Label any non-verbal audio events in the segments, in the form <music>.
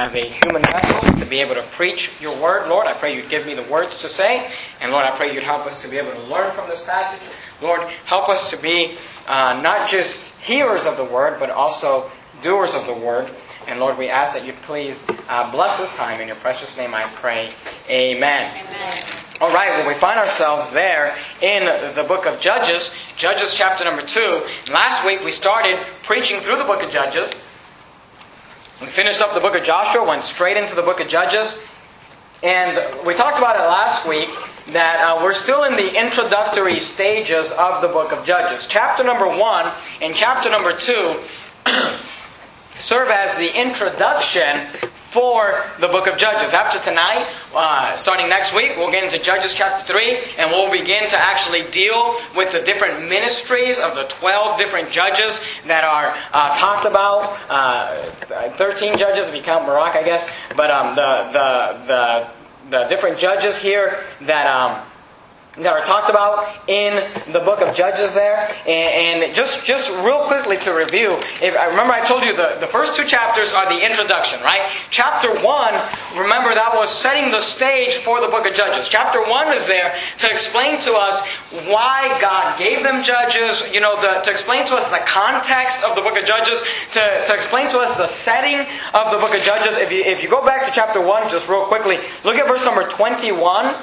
as a human vessel to be able to preach your word. Lord, I pray you'd give me the words to say. And Lord, I pray you'd help us to be able to learn from this passage. Lord, help us to be uh, not just hearers of the word, but also doers of the word. And Lord, we ask that you please uh, bless this time. In your precious name I pray. Amen. Amen. All right, well, we find ourselves there in the book of Judges, Judges chapter number 2. Last week we started preaching through the book of Judges. We finished up the book of Joshua, went straight into the book of Judges. And we talked about it last week that uh, we're still in the introductory stages of the book of Judges. Chapter number 1 and chapter number 2 <clears throat> serve as the introduction for the book of Judges. After tonight, uh, starting next week, we'll get into Judges chapter 3, and we'll begin to actually deal with the different ministries of the 12 different judges that are uh, talked about. Uh, 13 judges, if you count Barak, I guess. But um, the, the, the, the different judges here that. Um, that are talked about in the book of Judges there. And, and, just, just real quickly to review, if I remember I told you the, the first two chapters are the introduction, right? Chapter 1, remember that was setting the stage for the book of Judges. Chapter 1 is there to explain to us why God gave them judges, you know, the, to explain to us the context of the book of Judges, to, to explain to us the setting of the book of Judges. If you, if you go back to chapter 1 just real quickly, look at verse number 21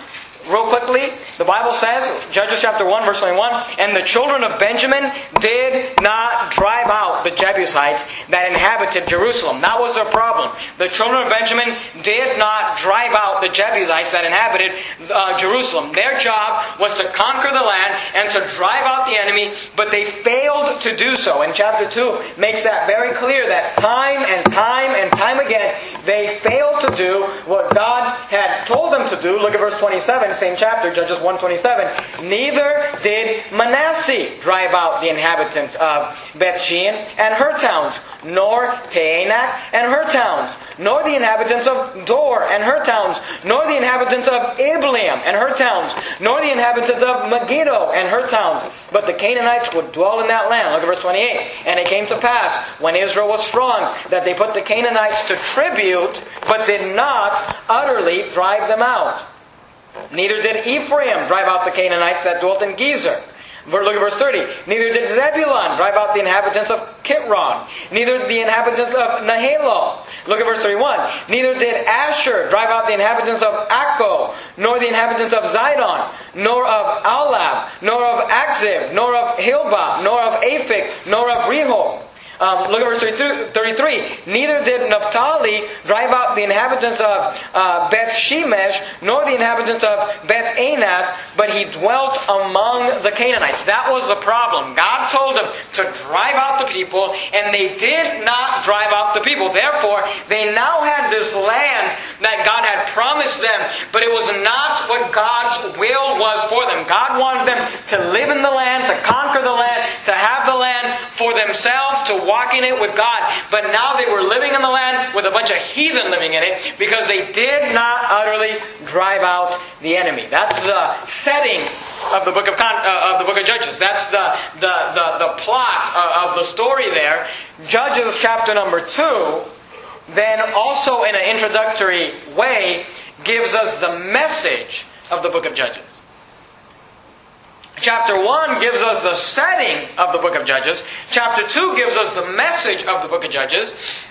real quickly, the Bible says, Judges chapter 1, verse 21, and the children of Benjamin did not drive out the Jebusites that inhabited Jerusalem. That was their problem. The children of Benjamin did not drive out the Jebusites that inhabited uh, Jerusalem. Their job was to conquer the land and to drive out the enemy, but they failed to do so. And chapter 2 makes that very clear that time and time and time again, they failed to do what God had told them to do. Look at verse 27 same chapter, Judges 127. Neither did Manasseh drive out the inhabitants of Bethshean and her towns, nor Taanach and her towns, nor the inhabitants of Dor and her towns, nor the inhabitants of Ibleam and her towns, nor the inhabitants of Megiddo and her towns. But the Canaanites would dwell in that land. Look at verse 28. And it came to pass, when Israel was strong, that they put the Canaanites to tribute, but did not utterly drive them out. Neither did Ephraim drive out the Canaanites that dwelt in Gezer. Look at verse 30. Neither did Zebulun drive out the inhabitants of Kitron. Neither the inhabitants of Nahalol. Look at verse 31. Neither did Asher drive out the inhabitants of Akko, nor the inhabitants of Zidon, nor of Ahlab, nor of Achzib, nor of Helba, nor of Aphik, nor of Rehob. Um, look at verse 33. Neither did Naphtali drive out the inhabitants of uh, Beth Shemesh, nor the inhabitants of Beth Anath, but he dwelt among the Canaanites. That was the problem. God told them to drive out the people, and they did not drive out the people. Therefore, they now had this land that God had promised them, but it was not what God's will was for them. God wanted them to live in the land, to conquer the land, to have the land for themselves, to walk in it with God. But now they were living in the land with a bunch of heathen living in it because they did not utterly drive out the enemy. That's the setting of the book of, Con- uh, of the book of Judges. That's the the the, the plot uh, of the story there. Judges chapter number two. Then also in an introductory way gives us the message of the book of Judges. Chapter 1 gives us the setting of the book of Judges. Chapter 2 gives us the message of the book of Judges.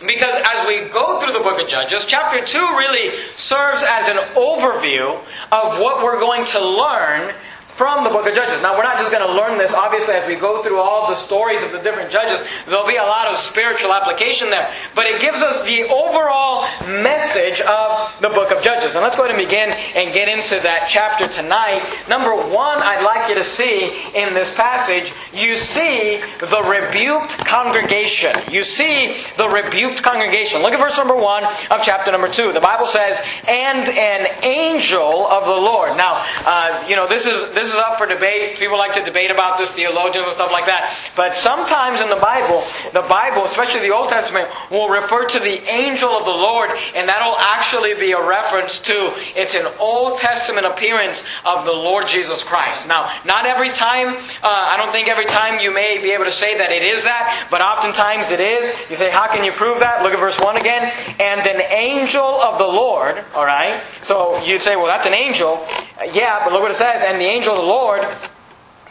Because as we go through the book of Judges, chapter 2 really serves as an overview of what we're going to learn from the book of Judges. Now, we're not just going to learn this, obviously, as we go through all the stories of the different judges. There'll be a lot of spiritual application there. But it gives us the overall message of the book of Judges. And let's go ahead and begin and get into that chapter tonight. Number one, I'd like you to see in this passage, you see the rebuked congregation. You see the rebuked congregation. Look at verse number one of chapter number two. The Bible says, and an angel of the Lord. Now, uh, you know, this is, this this is up for debate. People like to debate about this, theologians and stuff like that. But sometimes in the Bible, the Bible, especially the Old Testament, will refer to the angel of the Lord, and that'll actually be a reference to it's an Old Testament appearance of the Lord Jesus Christ. Now, not every time, uh, I don't think every time you may be able to say that it is that, but oftentimes it is. You say, how can you prove that? Look at verse 1 again. And an angel of the Lord, alright? So you'd say, well, that's an angel. Uh, yeah, but look what it says. And the angel of the Lord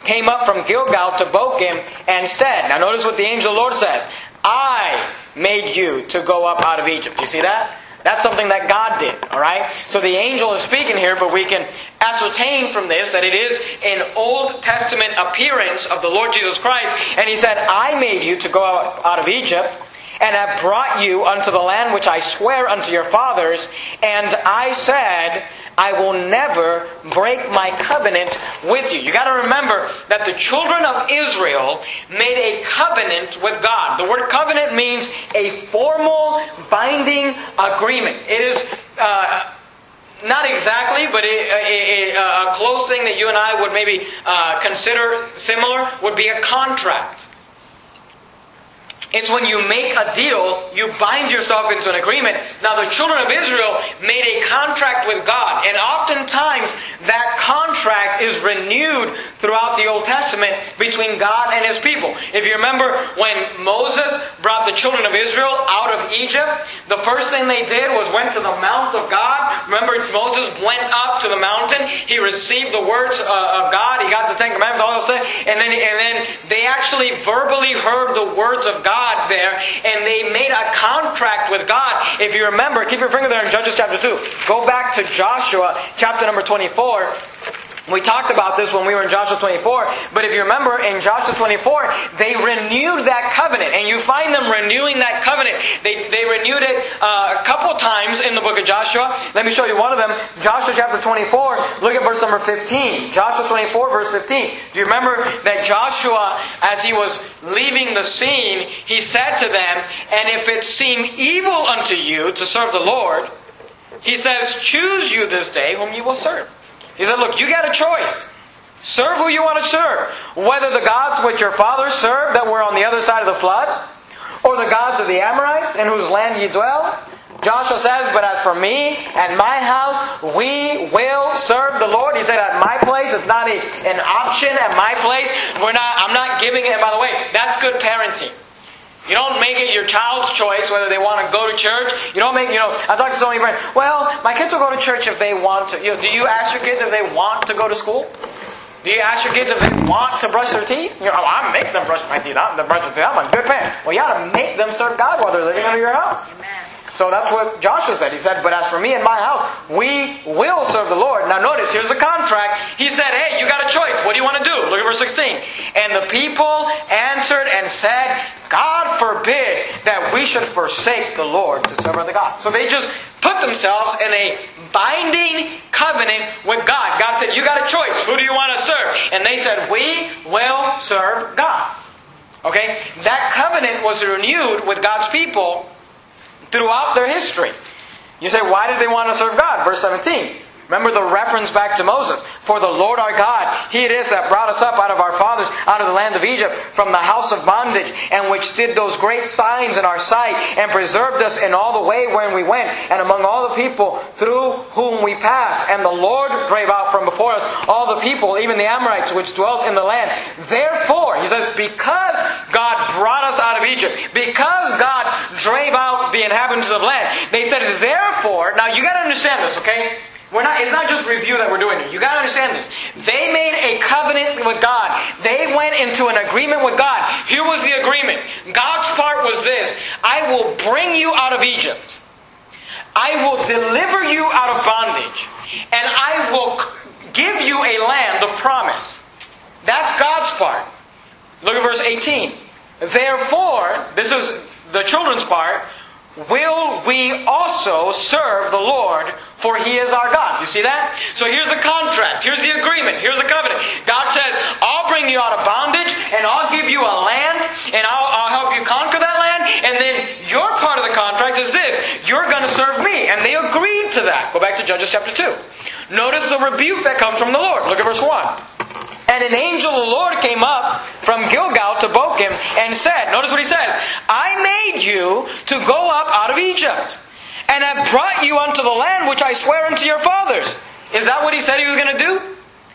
came up from Gilgal to Bochim and said, now notice what the angel of the Lord says. I made you to go up out of Egypt. You see that? That's something that God did, alright? So the angel is speaking here, but we can ascertain from this that it is an Old Testament appearance of the Lord Jesus Christ. And he said, I made you to go out of Egypt and have brought you unto the land which I swear unto your fathers. And I said, I will never break my covenant with you. You got to remember that the children of Israel made a covenant with God. The word covenant means a formal, binding agreement. It is. Uh, not exactly, but a, a, a, close thing that you and I would maybe uh, consider similar would be a contract. It's when you make a deal, you bind yourself into an agreement. Now, the children of Israel made a contract with God, and oftentimes that contract is renewed throughout the Old Testament between God and His people. If you remember when Moses brought the children of Israel out of Egypt, the first thing they did was went to the Mount of God. Remember, Moses went up to the mountain. He received the words uh, of God. He got the Ten Commandments, all things, and then and then they actually verbally heard the words of God God there, and they made a contract with God. If you remember, keep your finger there in Judges chapter 2. Go back to Joshua chapter number 24. We talked about this when we were in Joshua 24, but if you remember in Joshua 24, they renewed that covenant, and you find them renewing that covenant. They, they renewed it uh, a couple times in the book of Joshua. Let me show you one of them. Joshua chapter 24, look at verse number 15. Joshua 24, verse 15. Do you remember that Joshua, as he was leaving the scene, he said to them, And if it seem evil unto you to serve the Lord, he says, Choose you this day whom you will serve. He said, Look, you got a choice. Serve who you want to serve. Whether the gods which your fathers served that were on the other side of the flood, or the gods of the Amorites in whose land ye dwell. Joshua says, But as for me and my house, we will serve the Lord. He said, At my place, it's not a, an option at my place. We're not, I'm not giving it. And by the way, that's good parenting. You don't make it your child's choice whether they want to go to church. You don't make, you know, I talk to so many friends, well, my kids will go to church if they want to. You know, do you ask your kids if they want to go to school? Do you ask your kids if they want to brush their teeth? You know, oh, I make them brush my teeth. I'm the brush their teeth. I'm a good parent. Well, you ought to make them serve God while they're living under your house. Amen. So that's what Joshua said. He said, But as for me and my house, we will serve the Lord. Now notice, here's the contract. He said, Hey, you got a choice. What do you want to do? Look at verse 16. And the people answered and said, God forbid that we should forsake the Lord to serve other gods. So they just put themselves in a binding covenant with God. God said, You got a choice. Who do you want to serve? And they said, We will serve God. Okay? That covenant was renewed with God's people throughout their history. You say, why did they want to serve God? Verse 17. Remember the reference back to Moses. For the Lord our God, He it is that brought us up out of our fathers, out of the land of Egypt, from the house of bondage, and which did those great signs in our sight, and preserved us in all the way wherein we went, and among all the people through whom we passed. And the Lord drave out from before us all the people, even the Amorites, which dwelt in the land. Therefore, He says, because God brought us out of Egypt, because God drave out the inhabitants of the land, they said, therefore, now you gotta understand this, okay? We're not, it's not just review that we're doing here. You got to understand this. They made a covenant with God. They went into an agreement with God. Here was the agreement. God's part was this I will bring you out of Egypt, I will deliver you out of bondage, and I will give you a land of promise. That's God's part. Look at verse 18. Therefore, this is the children's part will we also serve the Lord, for he is our God. You see that? So here's the contract, here's the agreement, here's the covenant. God says, I'll bring you out of bondage, and I'll give you a land, and I'll, I'll help you conquer that land, and then your part of the contract is this you're going to serve me. And they agreed to that. Go back to Judges chapter 2. Notice the rebuke that comes from the Lord. Look at verse 1. And an angel of the Lord came up from Gilgal to Bochim and said, Notice what he says I made you to go up out of Egypt, and have brought you unto the land which I swear unto your fathers. Is that what he said he was going to do?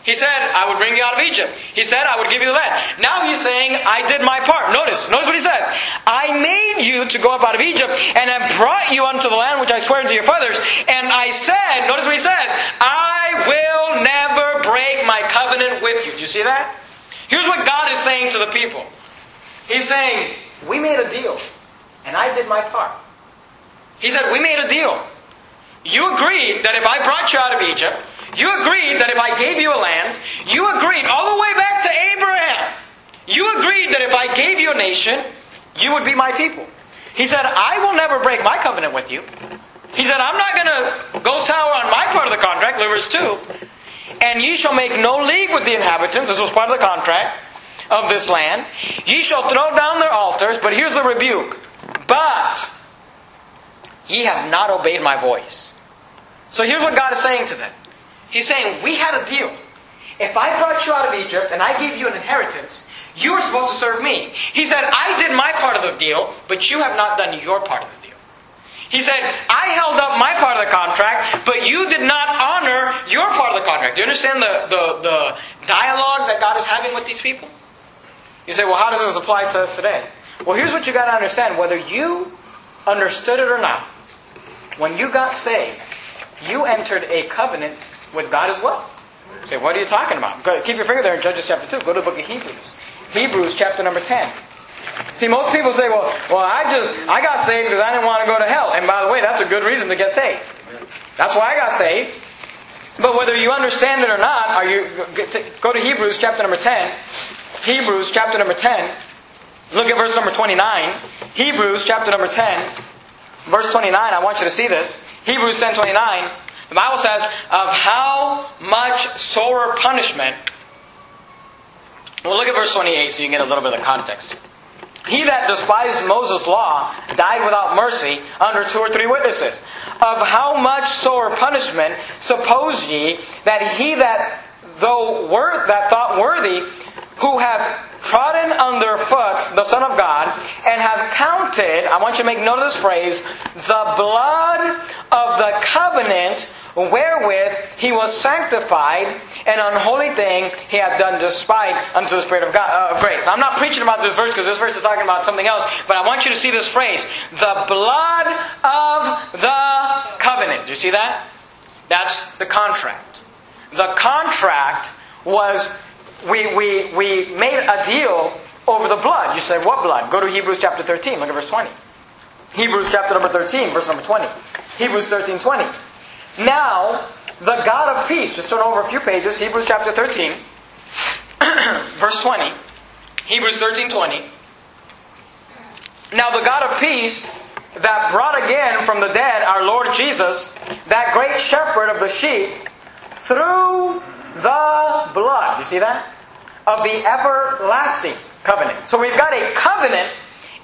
He said, I would bring you out of Egypt. He said, I would give you the land. Now he's saying, I did my part. Notice, notice what he says. I made you to go up out of Egypt and I brought you unto the land which I swear unto your fathers. And I said, notice what he says, I will never break my covenant with you. Do you see that? Here's what God is saying to the people. He's saying, we made a deal and I did my part. He said, we made a deal. You agreed that if I brought you out of Egypt, you agreed that if I gave you a land, you agreed all the way back to Abraham. You agreed that if I gave you a nation, you would be my people. He said, I will never break my covenant with you. He said, I'm not going to go sour on my part of the contract, look verse 2. And ye shall make no league with the inhabitants. This was part of the contract of this land. Ye shall throw down their altars, but here's the rebuke. But ye have not obeyed my voice. So here's what God is saying to them. He's saying, We had a deal. If I brought you out of Egypt and I gave you an inheritance, you were supposed to serve me. He said, I did my part of the deal, but you have not done your part of the deal. He said, I held up my part of the contract, but you did not honor your part of the contract. Do you understand the, the, the dialogue that God is having with these people? You say, well, how does this apply to us today? Well, here's what you got to understand. Whether you understood it or not, when you got saved, you entered a covenant with God as well. Say, what are you talking about? Keep your finger there in Judges chapter 2. Go to the book of Hebrews. Hebrews chapter number 10. See, most people say, well, well, I just, I got saved because I didn't want to go to hell. And by the way, that's a good reason to get saved. That's why I got saved. But whether you understand it or not, are you, go to Hebrews chapter number 10. Hebrews chapter number 10. Look at verse number 29. Hebrews chapter number 10. Verse 29, I want you to see this. Hebrews 10 29. The Bible says, of how much sorer punishment. Well, look at verse 28 so you can get a little bit of context. He that despised Moses' law died without mercy under two or three witnesses. Of how much sorer punishment suppose ye that he that though worth that thought worthy, who have trodden underfoot the Son of God, and have counted, I want you to make note of this phrase, the blood of the covenant wherewith he was sanctified, an unholy thing he had done despite unto the Spirit of God uh, grace. I'm not preaching about this verse because this verse is talking about something else, but I want you to see this phrase: the blood of the covenant. Do you see that? That's the contract. The contract was we we we made a deal over the blood. You say, what blood? Go to Hebrews chapter 13. Look at verse 20. Hebrews chapter number 13, verse number 20. Hebrews 13, 20. Now, the God of peace, just turn over a few pages, Hebrews chapter 13, <clears throat> verse 20. Hebrews 13, 20. Now, the God of peace that brought again from the dead our Lord Jesus, that great shepherd of the sheep, through the blood, you see that? Of the everlasting covenant. So we've got a covenant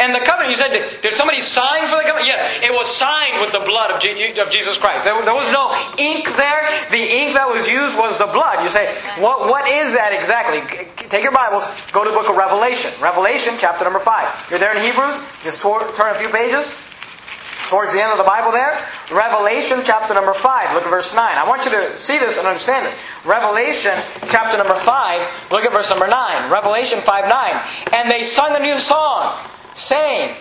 and the covenant, you said, did somebody sign for the covenant? Yes, it was signed with the blood of, Jesus Christ. There, was no ink there. The ink that was used was the blood. You say, what, what is that exactly? Take your Bibles, go to the book of Revelation. Revelation, chapter number 5. You're there in Hebrews? Just turn a few pages. Towards the end of the Bible there. Revelation, chapter number 5. Look at verse 9. I want you to see this and understand it. Revelation, chapter number 5. Look at verse number 9. Revelation 5 9. And they sung a new song saying,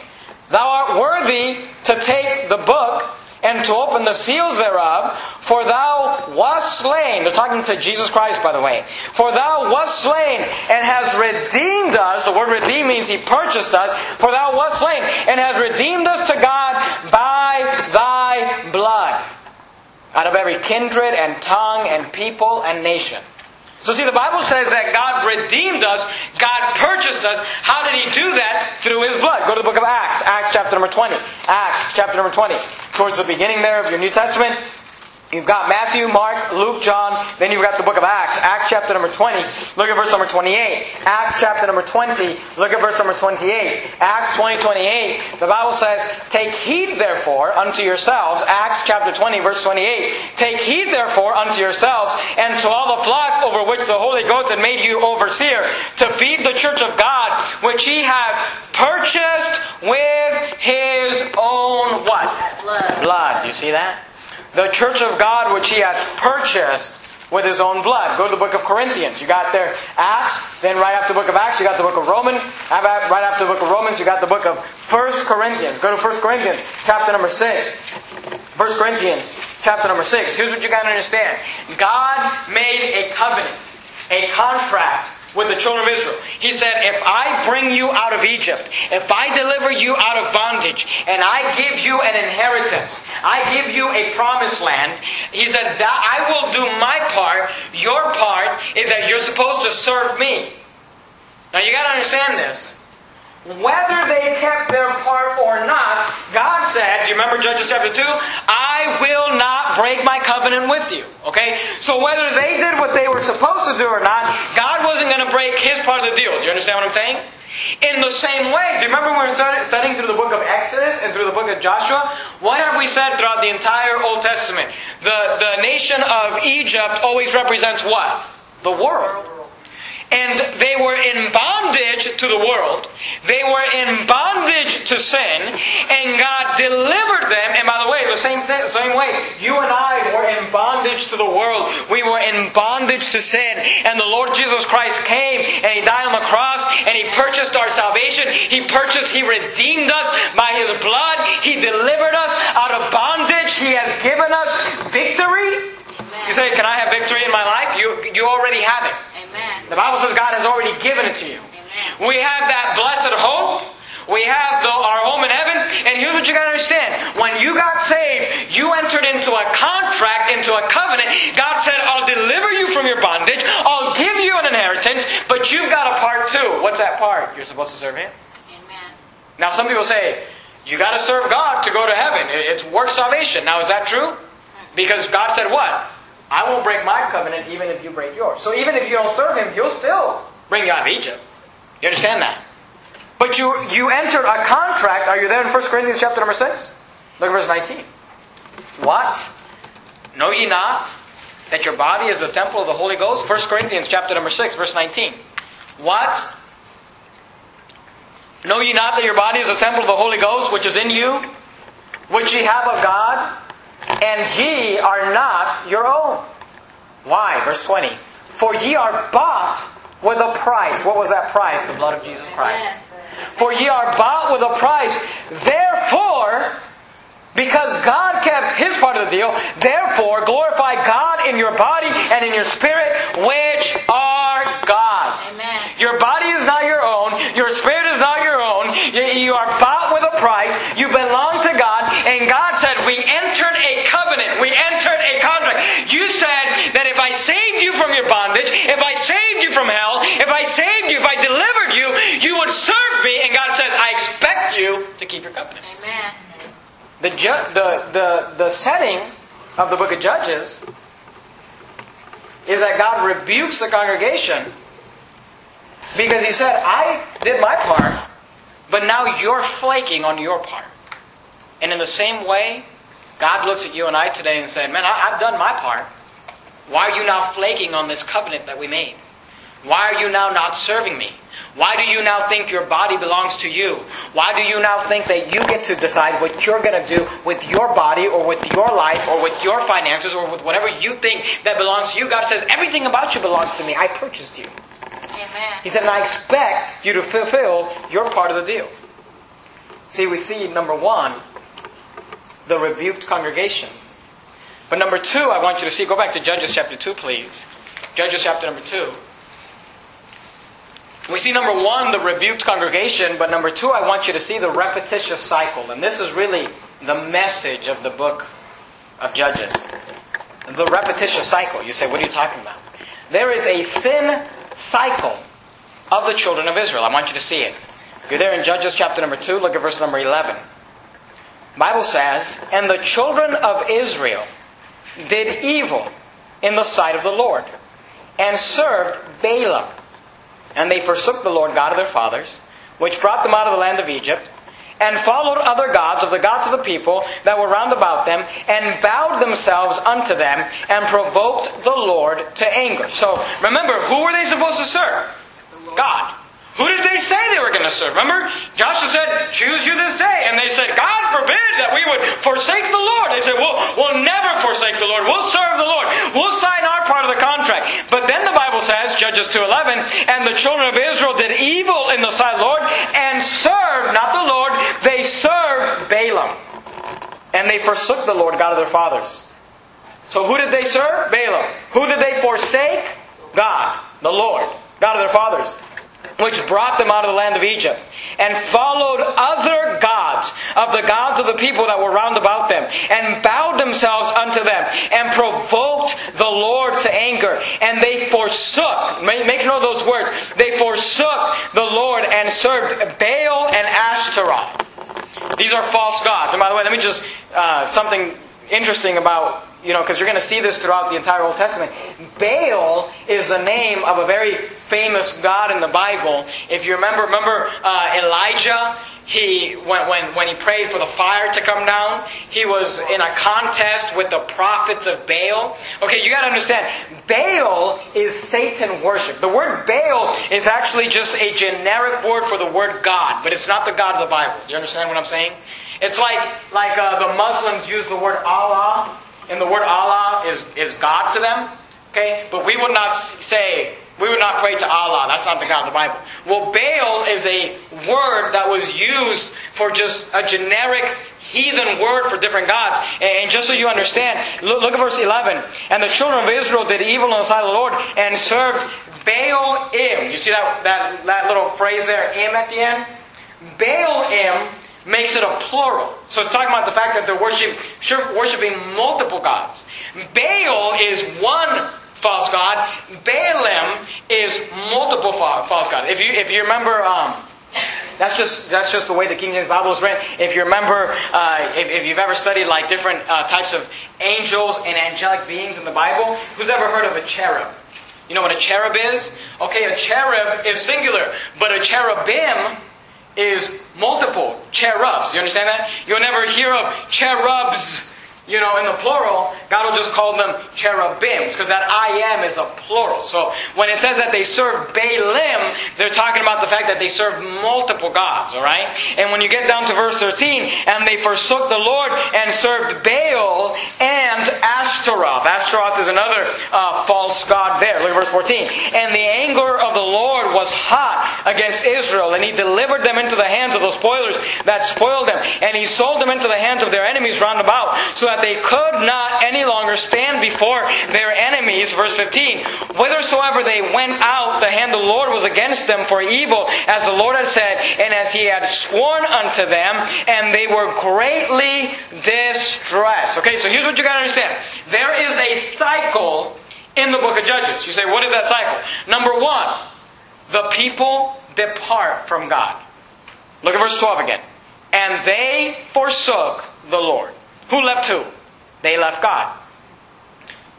Thou art worthy to take the book and to open the seals thereof, for thou wast slain. They're talking to Jesus Christ, by the way. For thou wast slain and has redeemed us. The word redeem means he purchased us. For thou wast slain and has redeemed us to God by thy blood. Out of every kindred and tongue and people and nation. So, see, the Bible says that God redeemed us, God purchased us. How did He do that? Through His blood. Go to the book of Acts, Acts chapter number 20. Acts chapter number 20. Towards the beginning there of your New Testament. You've got Matthew, Mark, Luke, John, then you've got the book of Acts. Acts chapter number 20, look at verse number 28. Acts chapter number 20, look at verse number 28. Acts 20, 28, the Bible says, Take heed therefore unto yourselves, Acts chapter 20, verse 28, Take heed therefore unto yourselves and to all the flock over which the Holy Ghost had made you overseer, to feed the church of God, which he hath purchased with his own what? Blood. Blood. You see that? The church of God which he has purchased with his own blood. Go to the book of Corinthians. You got there Acts, then right after the book of Acts, you got the book of Romans. Right after the book of Romans, you got the book of 1 Corinthians. Go to 1 Corinthians, chapter number 6. 1 Corinthians, chapter number 6. Here's what you got to understand God made a covenant, a contract with the children of Israel. He said, If I bring you out of Egypt, if I deliver you out of bondage, and I give you an inheritance, I give you a promised land, he said, I will do my part. Your part is that you're supposed to serve me. Now you gotta understand this. Whether they kept their part or not, God said, do you remember Judges chapter 2? I will break my covenant with you. Okay? So whether they did what they were supposed to do or not, God wasn't going to break his part of the deal. Do you understand what I'm saying? In the same way, do you remember when we started studying through the book of Exodus and through the book of Joshua? What have we said throughout the entire Old Testament? The, the nation of Egypt always represents what? The world. And they were in bondage to the world. They were in bondage to sin. And God delivered them. And by the way, the same thing, same way, you and I were in bondage to the world. We were in bondage to sin. And the Lord Jesus Christ came and He died on the cross and He purchased our salvation. He purchased, He redeemed us by His blood. He delivered us out of bondage. He has given us victory. You say, Can I have victory in my life? You, you already have it. Amen. The Bible says God has already given it to you. Amen. We have that blessed hope. We have the, our home in heaven. And here's what you got to understand. When you got saved, you entered into a contract, into a covenant. God said, I'll deliver you from your bondage. I'll give you an inheritance. But you've got a part too. What's that part? You're supposed to serve Him. Amen. Now, some people say, you got to serve God to go to heaven. It's work salvation. Now, is that true? Hmm. Because God said what? I won't break my covenant even if you break yours. So even if you don't serve him, he'll still bring you out of Egypt. You understand that? But you you enter a contract. Are you there in 1 Corinthians chapter number 6? Look at verse 19. What? Know ye not that your body is a temple of the Holy Ghost? 1 Corinthians chapter number 6, verse 19. What? Know ye not that your body is a temple of the Holy Ghost, which is in you, which ye have of God, and ye are not your own. Why? Verse 20. For ye are bought with a price. What was that price? The blood of Jesus Christ. For ye are bought with a price. Therefore, because God kept his part of the deal, therefore glorify God in your body and in your spirit, which are God's. Amen. Your body is not your own. Your spirit is not your own. You, you are bought with a price. You belong We entered a contract. You said that if I saved you from your bondage, if I saved you from hell, if I saved you, if I delivered you, you would serve me. And God says, I expect you to keep your covenant. Amen. The, ju- the, the, the setting of the book of Judges is that God rebukes the congregation because he said, I did my part, but now you're flaking on your part. And in the same way, God looks at you and I today and said, Man, I, I've done my part. Why are you now flaking on this covenant that we made? Why are you now not serving me? Why do you now think your body belongs to you? Why do you now think that you get to decide what you're going to do with your body or with your life or with your finances or with whatever you think that belongs to you? God says, everything about you belongs to me. I purchased you. Amen. He said, and I expect you to fulfill your part of the deal. See, we see number one, the rebuked congregation. But number two, I want you to see, go back to Judges chapter 2, please. Judges chapter number 2. We see number one, the rebuked congregation, but number two, I want you to see the repetitious cycle. And this is really the message of the book of Judges. The repetitious cycle. You say, what are you talking about? There is a sin cycle of the children of Israel. I want you to see it. You're there in Judges chapter number 2, look at verse number 11. Bible says, And the children of Israel did evil in the sight of the Lord, and served Baalim. And they forsook the Lord God of their fathers, which brought them out of the land of Egypt, and followed other gods of the gods of the people that were round about them, and bowed themselves unto them, and provoked the Lord to anger. So remember, who were they supposed to serve? God. Who did they say they were going to serve? Remember, Joshua said, Choose you this day. And they said, God forbid that we would forsake the Lord. They said, We'll, we'll never forsake the Lord. We'll serve the Lord. We'll sign our part of the contract. But then the Bible says, Judges 2.11, And the children of Israel did evil in the sight of the Lord and served, not the Lord, they served Baalim. And they forsook the Lord, God of their fathers. So who did they serve? Baalim. Who did they forsake? God, the Lord, God of their fathers which brought them out of the land of Egypt, and followed other gods of the gods of the people that were round about them, and bowed themselves unto them, and provoked the Lord to anger. And they forsook, make note of those words, they forsook the Lord and served Baal and Ashtaroth. These are false gods. And by the way, let me just, uh, something interesting about you know, because you're going to see this throughout the entire Old Testament. Baal is the name of a very famous god in the Bible. If you remember, remember uh, Elijah? He when, when when he prayed for the fire to come down, he was in a contest with the prophets of Baal. Okay, you got to understand, Baal is Satan worship. The word Baal is actually just a generic word for the word God, but it's not the God of the Bible. You understand what I'm saying? It's like like uh, the Muslims use the word Allah and the word Allah is, is God to them. Okay? But we would not say, we would not pray to Allah. That's not the God of the Bible. Well, Baal is a word that was used for just a generic heathen word for different gods. And just so you understand, look, look at verse 11. And the children of Israel did evil in the sight of the Lord and served Baal-im. You see that, that, that little phrase there, im at the end? Baal-im makes it a plural. So it's talking about the fact that they're worship, worshiping multiple gods. Baal is one false god. Baalim is multiple false gods. If you if you remember. Um, that's just that's just the way the King James Bible is written. If you remember, uh, if, if, you've ever studied like different uh, types of angels and angelic beings in the Bible, who's ever heard of a cherub? You know what a cherub is? Okay, a cherub is singular, but a cherubim is multiple cherubs. You understand that? You'll never hear of cherubs you know, in the plural, God will just call them cherubims because that I am is a plural. So when it says that they serve Baalim, they're talking about the fact that they serve multiple gods, all right? And when you get down to verse 13, and they forsook the Lord and served Baal and Ashtaroth. Ashtaroth is another uh, false god there. Look at verse 14. And the anger of the Lord was hot against Israel, and he delivered them into the hands of those spoilers that spoiled them, and he sold them into the hands of their enemies round about, so that they could not any longer stand before their enemies. Verse 15. Whithersoever they went out, the hand of the Lord was against them for evil, as the Lord had said, and as he had sworn unto them, and they were greatly distressed. Okay, so here's what you gotta understand. There is a cycle in the book of Judges. You say, what is that cycle? Number one, the people depart from God. Look at verse 12 again. And they forsook the Lord. Who left who? They left God.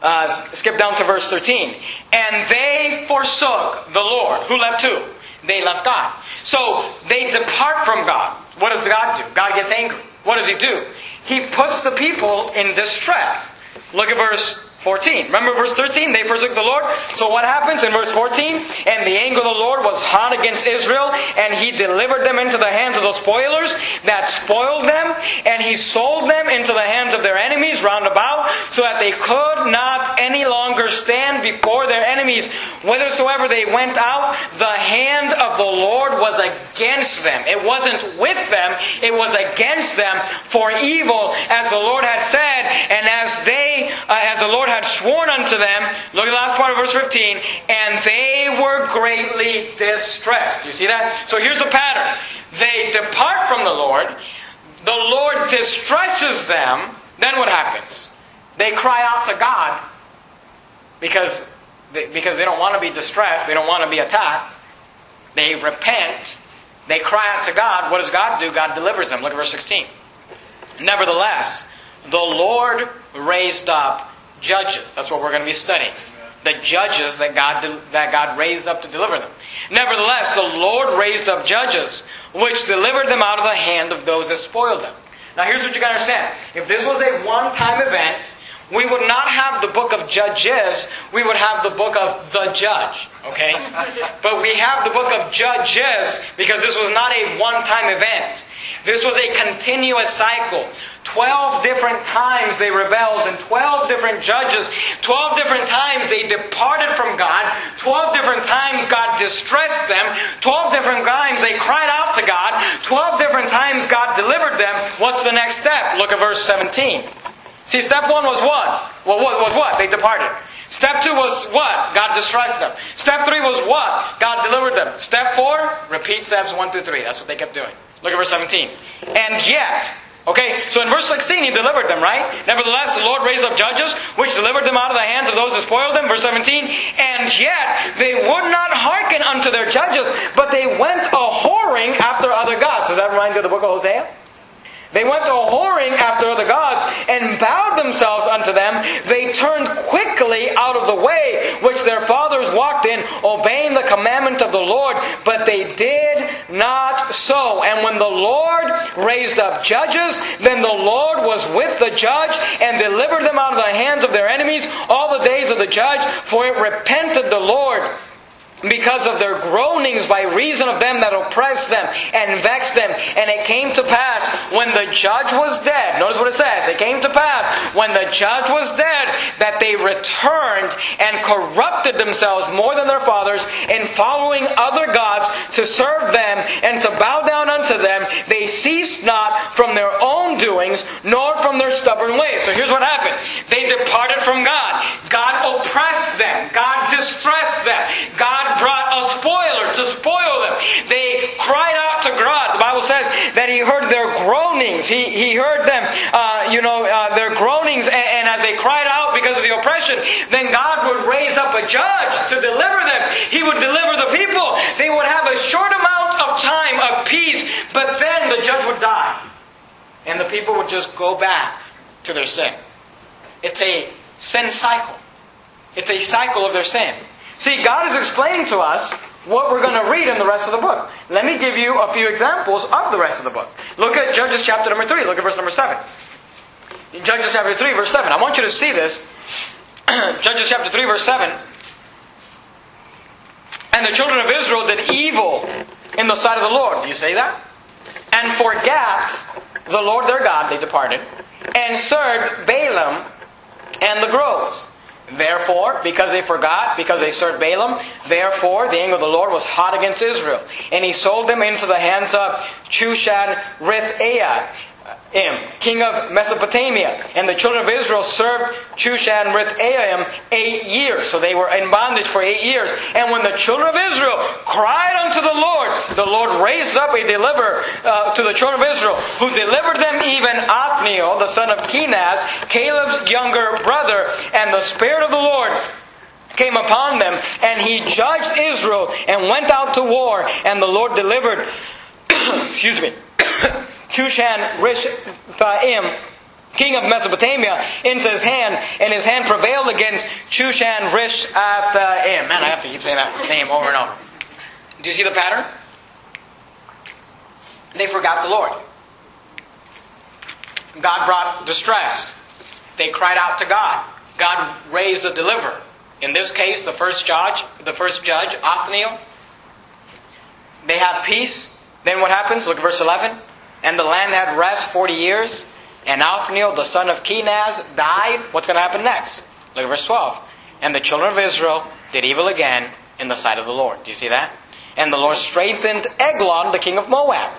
Uh, skip down to verse 13. And they forsook the Lord. Who left who? They left God. So they depart from God. What does God do? God gets angry. What does He do? He puts the people in distress. Look at verse 14. Remember verse 13? They forsook the Lord. So what happens in verse 14? And the anger of the Lord was hot against Israel, and he delivered them into the hands of the spoilers that spoiled them, and he sold them into the hands of their enemies round about, so that they could not any longer stand before their enemies. Whithersoever they went out, the hand of the Lord was against them. It wasn't with them, it was against them for evil, as the Lord had said, and as they, uh, as the Lord had sworn unto them, look at the last part of verse 15, and they were greatly distressed. You see that? So here's the pattern. They depart from the Lord, the Lord distresses them, then what happens? They cry out to God because they, because they don't want to be distressed, they don't want to be attacked. They repent, they cry out to God. What does God do? God delivers them. Look at verse 16. Nevertheless, the Lord raised up judges. That's what we're going to be studying. The judges that God, that God raised up to deliver them. Nevertheless, the Lord raised up judges, which delivered them out of the hand of those that spoiled them. Now here's what you gotta understand. If this was a one-time event, we would not have the book of Judges, we would have the book of the Judge, okay? <laughs> but we have the book of Judges because this was not a one-time event. This was a continuous cycle. 12 different times they rebelled, and 12 different judges, 12 different times they departed from God, 12 different times God distressed them, 12 different times they cried out to God, 12 different times God delivered them. What's the next step? Look at verse 17. See, step one was what? Well, what was what? They departed. Step two was what? God distressed them. Step three was what? God delivered them. Step four, repeat steps one through three. That's what they kept doing. Look at verse 17. And yet, Okay, so in verse 16, he delivered them, right? Nevertheless, the Lord raised up judges, which delivered them out of the hands of those who spoiled them. Verse 17, and yet they would not hearken unto their judges, but they went a whoring after other gods. Does that remind you of the book of Hosea? They went a whoring after other gods and bowed themselves unto them. They turned quickly out of the way which their fathers walked in, obeying the commandment of the Lord, but they did not so. And when the Lord raised up judges, then the Lord was with the judge and delivered them out of the hands of their enemies all the days of the judge, for it repented the Lord because of their groanings by reason of them that oppressed them and vexed them. And it came to pass when the judge was dead. Notice what it says. It came to pass when the judge was dead that they returned and corrupted themselves more than their fathers in following other gods to serve them and to bow down unto them. They ceased not from their own doings nor from their stubborn ways. So here's what happened. They departed from God. God oppressed them. God distressed them. God brought a spoiler to spoil them. They cried out to God. The Bible says that He heard their groanings. He, he heard them, uh, you know, uh, their groanings, and, and as they cried out because of the oppression, then God would raise up a judge to deliver them. He would deliver the people. They would have a short amount of time of peace, but then the judge would die. And the people would just go back to their sin. It's a sin cycle. It's a cycle of their sin. See, God is explaining to us what we're going to read in the rest of the book. Let me give you a few examples of the rest of the book. Look at Judges chapter number 3. Look at verse number 7. In Judges chapter 3, verse 7. I want you to see this. <clears throat> Judges chapter 3, verse 7. And the children of Israel did evil in the sight of the Lord. Do you say that? And forgot the Lord their God, they departed, and served Baalim and the groves. Therefore, because they forgot, because they served Baalim, therefore the anger of the Lord was hot against Israel. And he sold them into the hands of Chushan Rithaiah, king of Mesopotamia. And the children of Israel served Chushan Rithaiah eight years. So they were in bondage for eight years. And when the children of Israel cried unto the Lord, the Lord raised up a deliverer uh, to the children of Israel, who delivered them even Othniel, the son of Kenaz, Caleb's younger brother, and the Spirit of the Lord came upon them, and he judged Israel and went out to war, and the Lord delivered, <coughs> excuse me, <coughs> Chushan Rishathaim, king of Mesopotamia, into his hand, and his hand prevailed against Chushan Rishathaim. Man, I have to keep saying that name over and over. Do you see the pattern? They forgot the Lord. God brought distress. They cried out to God. God raised a deliverer. In this case, the first judge, the first judge, Othniel. They have peace. Then what happens? Look at verse 11. And the land had rest 40 years. And Othniel, the son of Kenaz, died. What's going to happen next? Look at verse 12. And the children of Israel did evil again in the sight of the Lord. Do you see that? And the Lord strengthened Eglon, the king of Moab.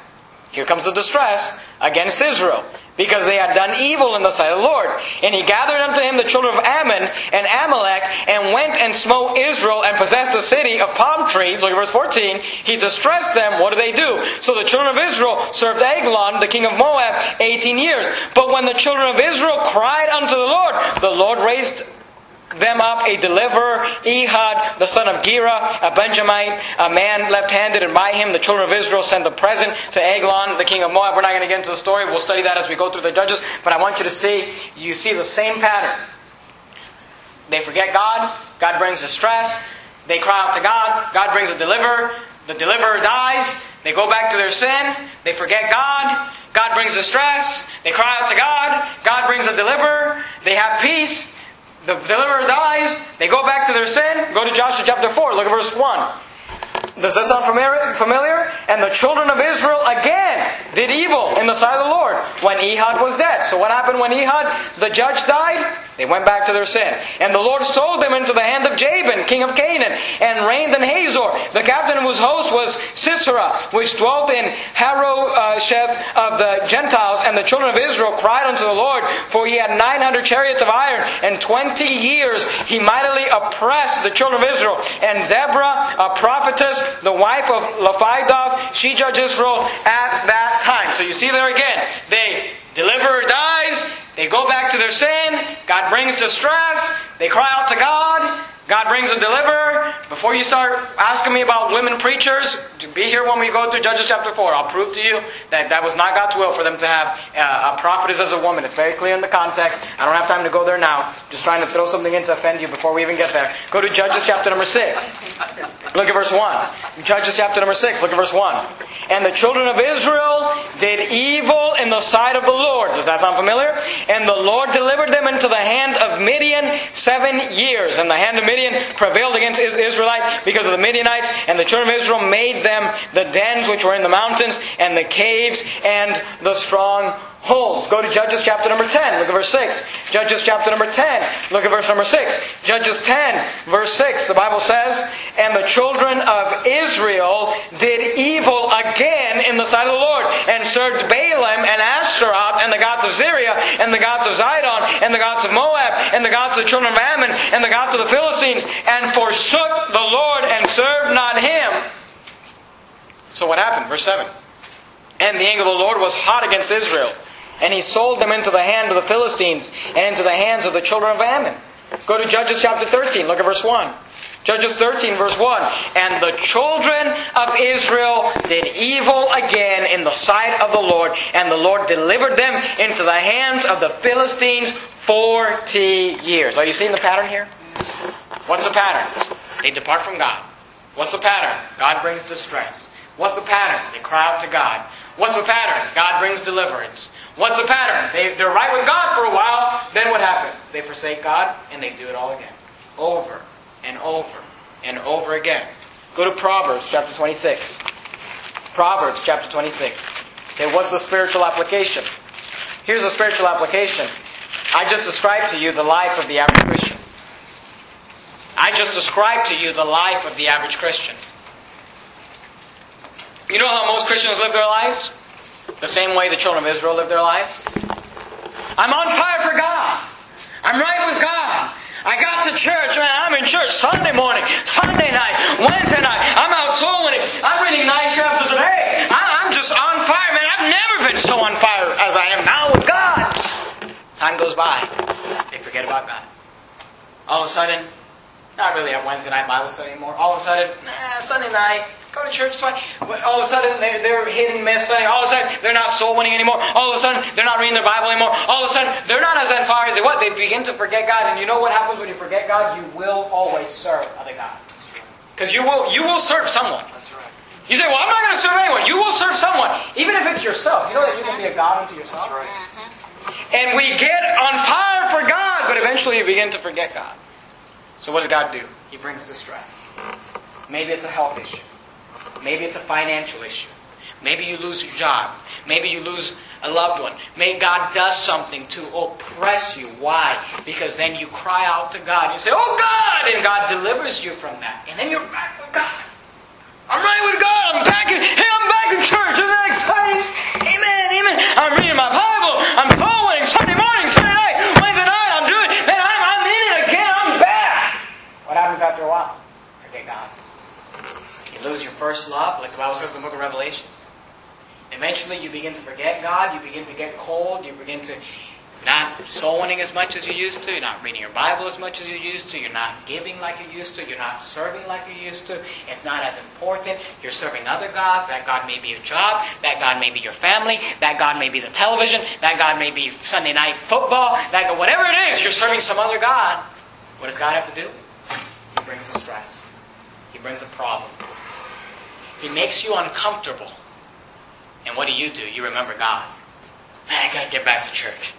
Here comes the distress against Israel because they had done evil in the sight of the Lord. And he gathered unto him the children of Ammon and Amalek and went and smote Israel and possessed the city of palm trees. Look at verse 14. He distressed them. What do they do? So the children of Israel served Eglon, the king of Moab, 18 years. But when the children of Israel cried unto the Lord, the Lord raised them up a deliverer, Ehud, the son of Gera, a Benjamite, a man left handed, and by him the children of Israel sent a present to Eglon, the king of Moab. We're not going to get into the story, we'll study that as we go through the judges, but I want you to see, you see the same pattern. They forget God. God brings distress. They cry out to God. God brings a deliverer. The deliverer dies. They go back to their sin. They forget God. God brings distress. They cry out to God. God brings a deliverer. They have peace. The deliverer dies. They go back to their sin. Go to Joshua chapter 4. Look at verse 1. Does that sound familiar? And the children of Israel again did evil in the sight of the Lord when Ehud was dead. So what happened when Ehud, the judge, died? They went back to their sin. And the Lord sold them into the hand of Jabin, king of Canaan, and reigned in Hazor. The captain of whose host was Sisera, which dwelt in Harosheth of the Gentiles. And the children of Israel cried unto the Lord, for he had 900 chariots of iron, and 20 years he mightily oppressed the children of Israel. And Deborah, a prophetess, the wife of Lapidoth, she judged Israel at that time. So you see there again, they deliverer dies, they go back to their sin, God brings distress, they cry out to God, God brings a deliverer. Before you start asking me about women preachers, be here when we go through Judges chapter 4. I'll prove to you that that was not God's will for them to have uh, a prophetess as a woman. It's very clear in the context. I don't have time to go there now. Just trying to throw something in to offend you before we even get there. Go to Judges chapter number 6. Look at verse 1. Judges chapter number 6. Look at verse 1. And the children of Israel did evil in the sight of the Lord. Does that sound familiar? And the Lord delivered them into the hand of Midian seven years. And the hand of Midian Midian prevailed against Israelite because of the Midianites, and the children of Israel made them the dens which were in the mountains, and the caves, and the strong holds. Go to Judges chapter number 10. Look at verse 6. Judges chapter number 10. Look at verse number 6. Judges 10, verse 6. The Bible says, And the children of Israel did evil again in the sight of the Lord, and served Baalim and Ashtaroth, and the gods of Syria, and the gods of Zidon, and the gods of Moab, and the gods of the children of Ammon, and the gods of the Philistines, and forsook the Lord, and served not him. So what happened? Verse 7. And the anger of the Lord was hot against Israel and he sold them into the hand of the Philistines and into the hands of the children of Ammon. Go to Judges chapter 13. Look at verse 1. Judges 13, verse 1. And the children of Israel did evil again in the sight of the Lord, and the Lord delivered them into the hands of the Philistines 40 years. Are you seeing the pattern here? What's the pattern? They depart from God. What's the pattern? God brings distress. What's the pattern? They cry out to God. What's the pattern? God brings deliverance. What's the pattern? They, they're right with God for a while, then what happens? They forsake God and they do it all again. Over and over and over again. Go to Proverbs chapter 26. Proverbs chapter 26. Say, what's the spiritual application? Here's the spiritual application. I just described to you the life of the average Christian. I just described to you the life of the average Christian. You know how most Christians live their lives? The same way the children of Israel lived their lives. I'm on fire for God. I'm right with God. I got to church, man. I'm in church Sunday morning, Sunday night, Wednesday night. I'm out soul winning. I'm reading nine chapters a day. I'm just on fire, man. I've never been so on fire as I am now with God. Time goes by. They forget about God. All of a sudden, not really a Wednesday night Bible study anymore. All of a sudden, nah, Sunday night, go to church twice. All of a sudden, they're, they're hitting miss Sunday. All of a sudden, they're not soul winning anymore. All of a sudden, they're not reading their Bible anymore. All of a sudden, they're not as on fire as they what? They begin to forget God. And you know what happens when you forget God? You will always serve other gods. Because you will, you will serve someone. That's right. You say, well, I'm not going to serve anyone. You will serve someone. Even if it's yourself. You know that you can be a God unto yourself? That's right. Mm-hmm. And we get on fire for God, but eventually you begin to forget God. So what does God do? He brings distress. Maybe it's a health issue. Maybe it's a financial issue. Maybe you lose your job. Maybe you lose a loved one. May God does something to oppress you. Why? Because then you cry out to God. You say, Oh God! And God delivers you from that. And then you're right with God. I'm right with God. I'm back in, hey, I'm back in church. Isn't that exciting? Amen, amen. I'm reading my Bible. I'm soul winning Sunday morning, Sunday night, Wednesday night. I'm doing it. Man, I'm, I'm in it again. I'm back. What happens after a while? Forget God. You lose your first love, like the Bible says in the book of Revelation. Eventually, you begin to forget God. You begin to get cold. You begin to not soul winning as much as you used to. You're not reading your Bible as much as you used to. You're not giving like you used to. You're not serving like you used to. It's not as important. You're serving other gods. That God may be your job. That God may be your family. That God may be the television. That God may be Sunday night football. That God, whatever it is, you're serving some other God. What does God have to do? He brings a stress. He brings a problem. He makes you uncomfortable. And what do you do? You remember God. Man, I gotta get back to church.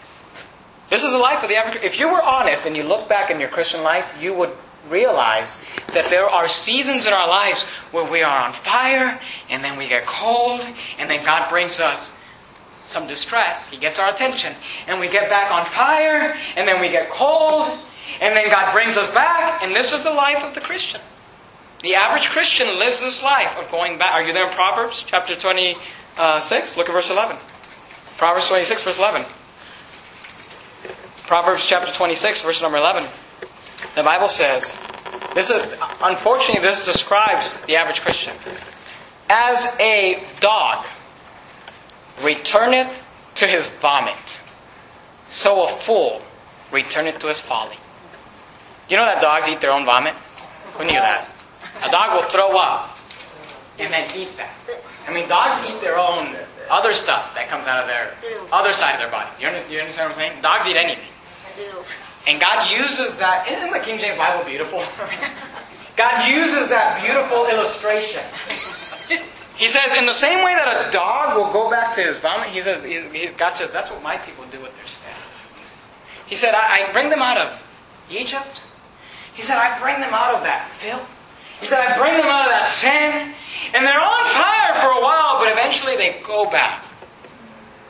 This is the life of the average. If you were honest and you look back in your Christian life, you would realize that there are seasons in our lives where we are on fire, and then we get cold, and then God brings us some distress. He gets our attention, and we get back on fire, and then we get cold, and then God brings us back, and this is the life of the Christian. The average Christian lives this life of going back. Are you there in Proverbs chapter 26? Look at verse 11. Proverbs 26, verse 11. Proverbs chapter 26, verse number 11. The Bible says, this is, unfortunately, this describes the average Christian. As a dog returneth to his vomit, so a fool returneth to his folly. Do you know that dogs eat their own vomit? Who knew that? A dog will throw up and then eat that. I mean, dogs eat their own other stuff that comes out of their other side of their body. You understand, you understand what I'm saying? Dogs eat anything. And God uses that. Isn't the King James Bible beautiful? <laughs> God uses that beautiful illustration. He says, in the same way that a dog will go back to his vomit, he says, he, God says, that's what my people do with their sin. He said, I, I bring them out of Egypt. He said, I bring them out of that filth. He said, I bring them out of that sin. And they're on fire for a while, but eventually they go back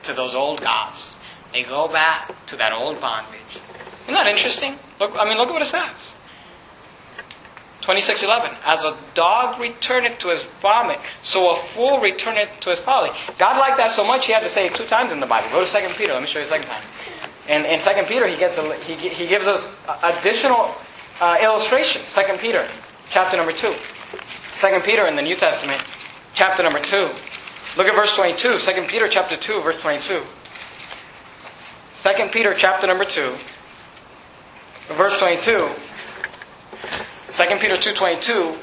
to those old gods. They go back to that old bondage. Isn't that interesting? Look, I mean, look at what it says. 26:11 As a dog returneth to his vomit, so a fool returneth to his folly. God liked that so much he had to say it two times in the Bible. Go to 2 Peter. Let me show you second time. And in 2 Peter, he gets a, he, he gives us additional uh, illustration. 2 Peter, chapter number 2. 2 Peter in the New Testament, chapter number 2. Look at verse 22. 2 Peter chapter 2, verse 22. 2 Peter chapter number 2, verse 22. 2 Peter 2.22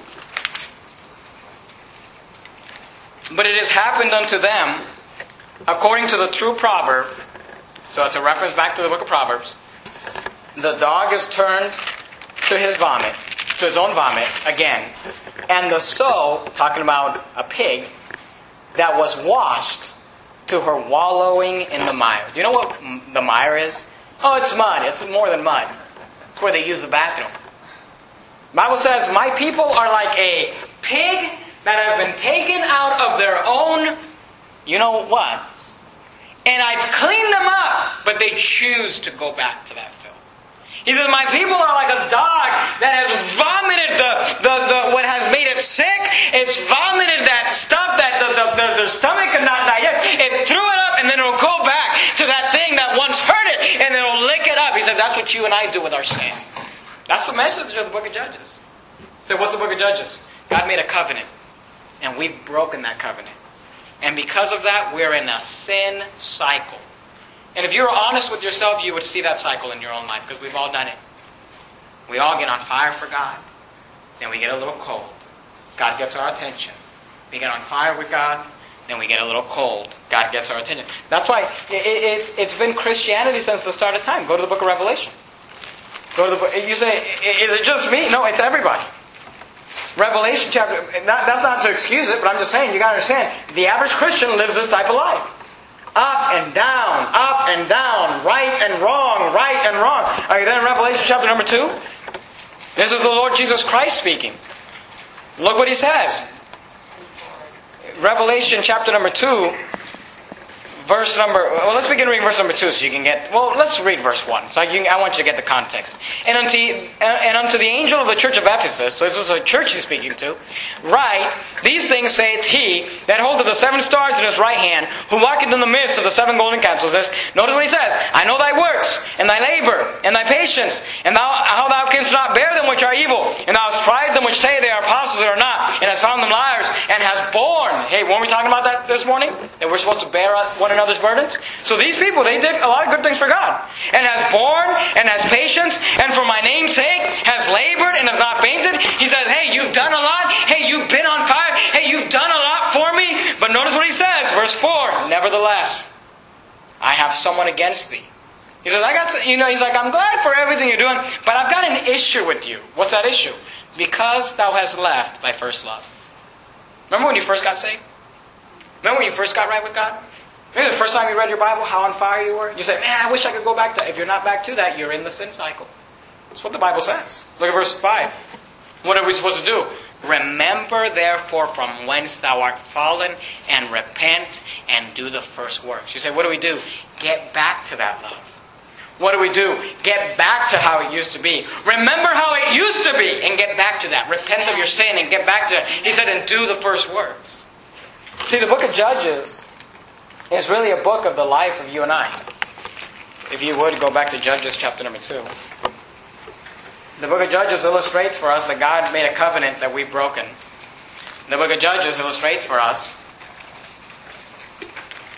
But it has happened unto them according to the true proverb. So it's a reference back to the book of Proverbs. The dog is turned to his vomit, to his own vomit again. And the sow, talking about a pig, that was washed to her wallowing in the mire. Do you know what the mire is? Oh, it's mud. It's more than mud. It's where they use the bathroom. Bible says, My people are like a pig that have been taken out of their own, you know what? And I've cleaned them up, but they choose to go back to that. He says, My people are like a dog that has vomited the, the, the what has made it sick. It's vomited that stuff that the, the, the, stomach cannot digest. It threw it up and then it'll go back to that thing that once hurt it and it'll lick it up. He said, That's what you and I do with our sin. That's the message of the book of Judges. So, what's the book of Judges? God made a covenant, and we've broken that covenant. And because of that, we're in a sin cycle. And if you were honest with yourself, you would see that cycle in your own life, because we've all done it. We all get on fire for God. Then we get a little cold. God gets our attention. We get on fire with God, then we get a little cold. God gets our attention. That's why it's, it's been Christianity since the start of time. Go to the book of Revelation. Go to the book. You say, is it just me? No, it's everybody. Revelation chapter, that's not to excuse it, but I'm just saying, you gotta understand, the average Christian lives this type of life. Up and down, up and down, right and wrong, right and wrong. Are you there in Revelation chapter number 2? This is the Lord Jesus Christ speaking. Look what he says. Revelation chapter number 2, verse number well let's begin reading verse number 2 so you can get well let's read verse 1 so can, i want you to get the context. And unto, and unto the angel of the church of ephesus so this is a church he's speaking to write these things saith he that holdeth the seven stars in his right hand who walketh in the midst of the seven golden candles this notice what he says i know thy works and thy labor and thy patience and thou, how thou canst not bear them which are evil and thou hast tried them which say they are apostles are not and hast found them liars and hast borne hey weren't we talking about that this morning? That we're supposed to bear one another's burdens. So these people, they did a lot of good things for God. And has borne and has patience and for my name's sake has labored and has not fainted. He says, hey, you've done a lot. Hey, you've been on fire. Hey, you've done a lot for me. But notice what he says, verse 4, nevertheless, I have someone against thee. He says, I got, you know, he's like, I'm glad for everything you're doing, but I've got an issue with you. What's that issue? Because thou hast left thy first love. Remember when you first got saved? Remember when you first got right with God? Remember the first time you read your Bible, how on fire you were? You said, man, I wish I could go back to If you're not back to that, you're in the sin cycle. That's what the Bible says. Look at verse 5. What are we supposed to do? Remember therefore from whence thou art fallen, and repent and do the first works. You say, what do we do? Get back to that love. What do we do? Get back to how it used to be. Remember how it used to be and get back to that. Repent of your sin and get back to it. He said, and do the first works. See, the book of Judges is really a book of the life of you and I. If you would, go back to Judges chapter number 2. The book of Judges illustrates for us that God made a covenant that we've broken. The book of Judges illustrates for us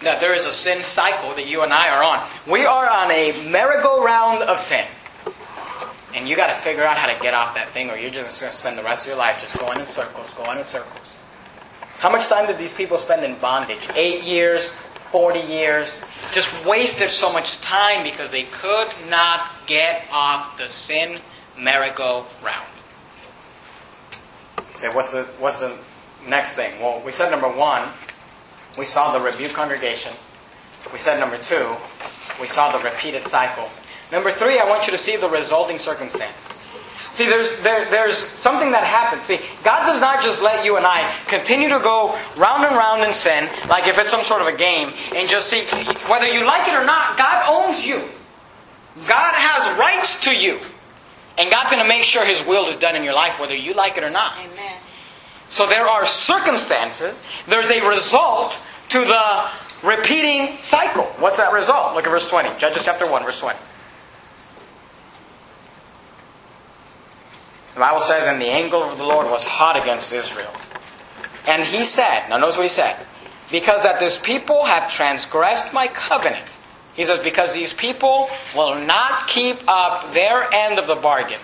that there is a sin cycle that you and I are on. We are on a merry-go-round of sin. And you got to figure out how to get off that thing, or you're just going to spend the rest of your life just going in circles, going in circles. How much time did these people spend in bondage? Eight years, 40 years. Just wasted so much time because they could not get off the sin merry-go-round. Say, what's the, what's the next thing? Well, we said number one, we saw the rebuke congregation. We said number two, we saw the repeated cycle. Number three, I want you to see the resulting circumstances. See, there's, there, there's something that happens. See, God does not just let you and I continue to go round and round in sin, like if it's some sort of a game, and just see, whether you like it or not, God owns you. God has rights to you. And God's going to make sure His will is done in your life, whether you like it or not. Amen. So there are circumstances, there's a result to the repeating cycle. What's that result? Look at verse 20. Judges chapter 1, verse 20. The Bible says, And the anger of the Lord was hot against Israel. And he said, now notice what he said, because that this people have transgressed my covenant. He says, because these people will not keep up their end of the bargain,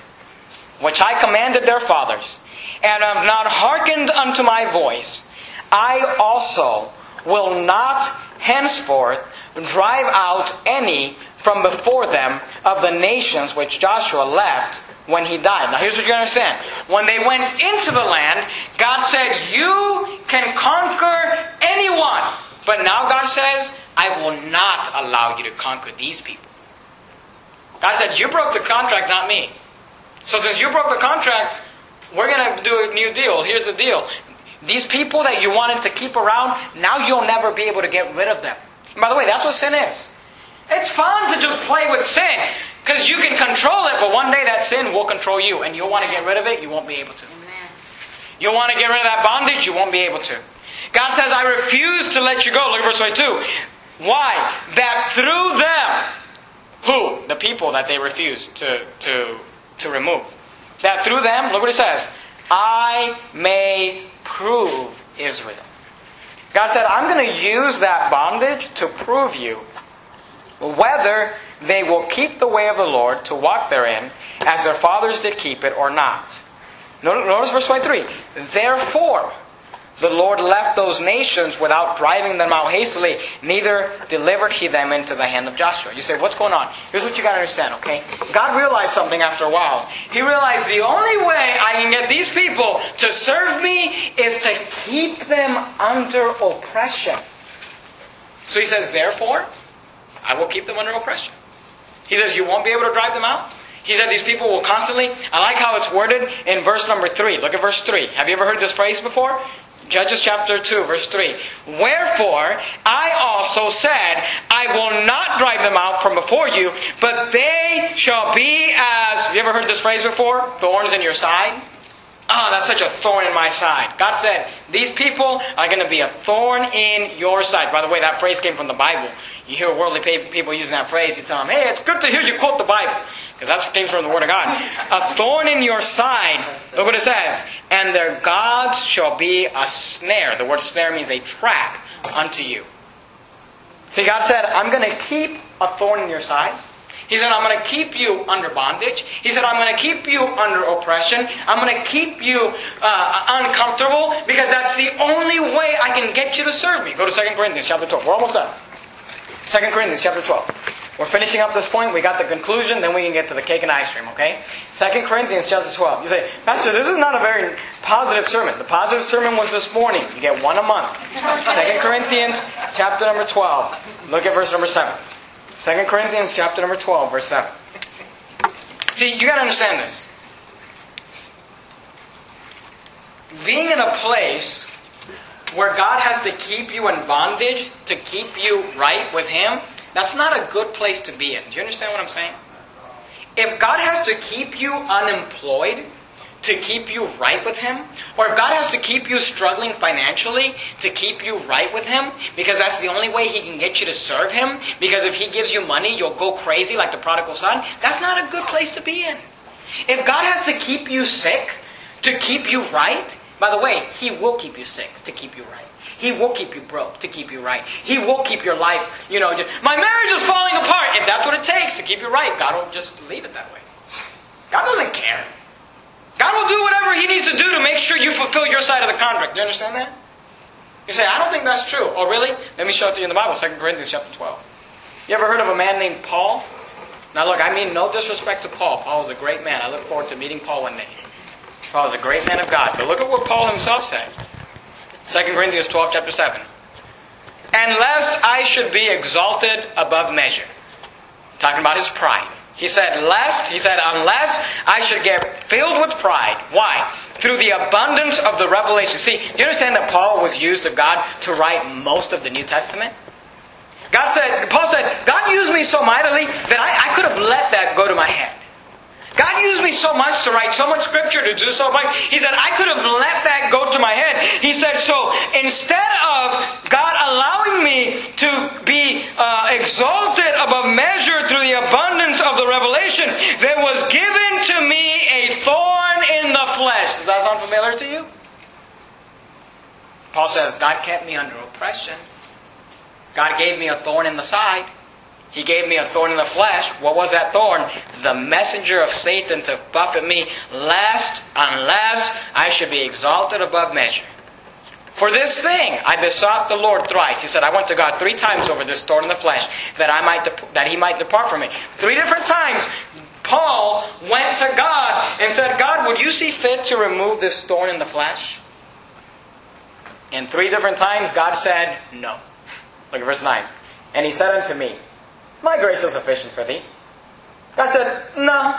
which I commanded their fathers, and have not hearkened unto my voice, I also will not henceforth drive out any from before them of the nations which Joshua left when he died. Now here's what you understand. When they went into the land, God said, You can conquer anyone. But now God says, I will not allow you to conquer these people. God said, You broke the contract, not me. So since you broke the contract, we're going to do a new deal. Here's the deal. These people that you wanted to keep around, now you'll never be able to get rid of them. And by the way, that's what sin is. It's fun to just play with sin because you can control it, but one day that sin will control you, and you'll want to get rid of it, you won't be able to. Amen. You'll want to get rid of that bondage, you won't be able to. God says, I refuse to let you go. Look at verse 22. Why? That through them, who? The people that they refused to, to, to remove. That through them, look what it says, I may prove Israel. God said, I'm going to use that bondage to prove you whether they will keep the way of the Lord to walk therein as their fathers did keep it or not. Notice verse 23. Therefore, the Lord left those nations without driving them out hastily, neither delivered he them into the hand of Joshua. You say, what's going on? Here's what you gotta understand, okay? God realized something after a while. He realized the only way I can get these people to serve me is to keep them under oppression. So he says, therefore, I will keep them under oppression. He says, you won't be able to drive them out? He said these people will constantly. I like how it's worded in verse number 3. Look at verse 3. Have you ever heard this phrase before? Judges chapter 2, verse 3. Wherefore, I also said, I will not drive them out from before you, but they shall be as. Have you ever heard this phrase before? Thorns in your side? Oh, that's such a thorn in my side. God said, These people are going to be a thorn in your side. By the way, that phrase came from the Bible. You hear worldly people using that phrase, you tell them, hey, it's good to hear you quote the Bible. Because that came from the Word of God. A thorn in your side. Look what it says. And their gods shall be a snare. The word snare means a trap unto you. See, God said, I'm going to keep a thorn in your side. He said, I'm going to keep you under bondage. He said, I'm going to keep you under oppression. I'm going to keep you uh, uncomfortable because that's the only way I can get you to serve me. Go to 2 Corinthians chapter 12. We're almost done. 2 Corinthians chapter 12. We're finishing up this point. We got the conclusion, then we can get to the cake and ice cream, okay? 2 Corinthians chapter 12. You say, Pastor, this is not a very positive sermon. The positive sermon was this morning. You get one a month. 2 Corinthians chapter number 12. Look at verse number 7. 2 Corinthians chapter number 12, verse 7. See, you got to understand this. Being in a place where God has to keep you in bondage to keep you right with Him, that's not a good place to be in. Do you understand what I'm saying? If God has to keep you unemployed to keep you right with Him, or if God has to keep you struggling financially to keep you right with Him, because that's the only way He can get you to serve Him, because if He gives you money, you'll go crazy like the prodigal son, that's not a good place to be in. If God has to keep you sick to keep you right, by the way, He will keep you sick to keep you right. He will keep you broke to keep you right. He will keep your life, you know, just, my marriage is falling apart. If that's what it takes to keep you right, God will just leave it that way. God doesn't care. God will do whatever He needs to do to make sure you fulfill your side of the contract. Do you understand that? You say, I don't think that's true. Oh, really? Let me show it to you in the Bible, 2 Corinthians chapter 12. You ever heard of a man named Paul? Now, look, I mean no disrespect to Paul. Paul was a great man. I look forward to meeting Paul one day. Paul was a great man of God. But look at what Paul himself said. 2 Corinthians 12, chapter 7. And lest I should be exalted above measure. Talking about his pride. He said, lest, he said, unless I should get filled with pride. Why? Through the abundance of the revelation. See, do you understand that Paul was used of God to write most of the New Testament? God said, Paul said, God used me so mightily that I, I could have let that go to my head. God used me so much to write so much scripture, to do so much. He said, I could have let that go to my head. He said, so instead of God allowing me to be uh, exalted above measure through the abundance of the revelation, there was given to me a thorn in the flesh. Does that sound familiar to you? Paul says, God kept me under oppression. God gave me a thorn in the side. He gave me a thorn in the flesh. What was that thorn? The messenger of Satan to buffet me, lest, unless I should be exalted above measure. For this thing I besought the Lord thrice. He said, I went to God three times over this thorn in the flesh, that I might that He might depart from me. Three different times, Paul went to God and said, God, would you see fit to remove this thorn in the flesh? And three different times, God said, No. Look at verse 9. And He said unto me, my grace is sufficient for thee. God said, No,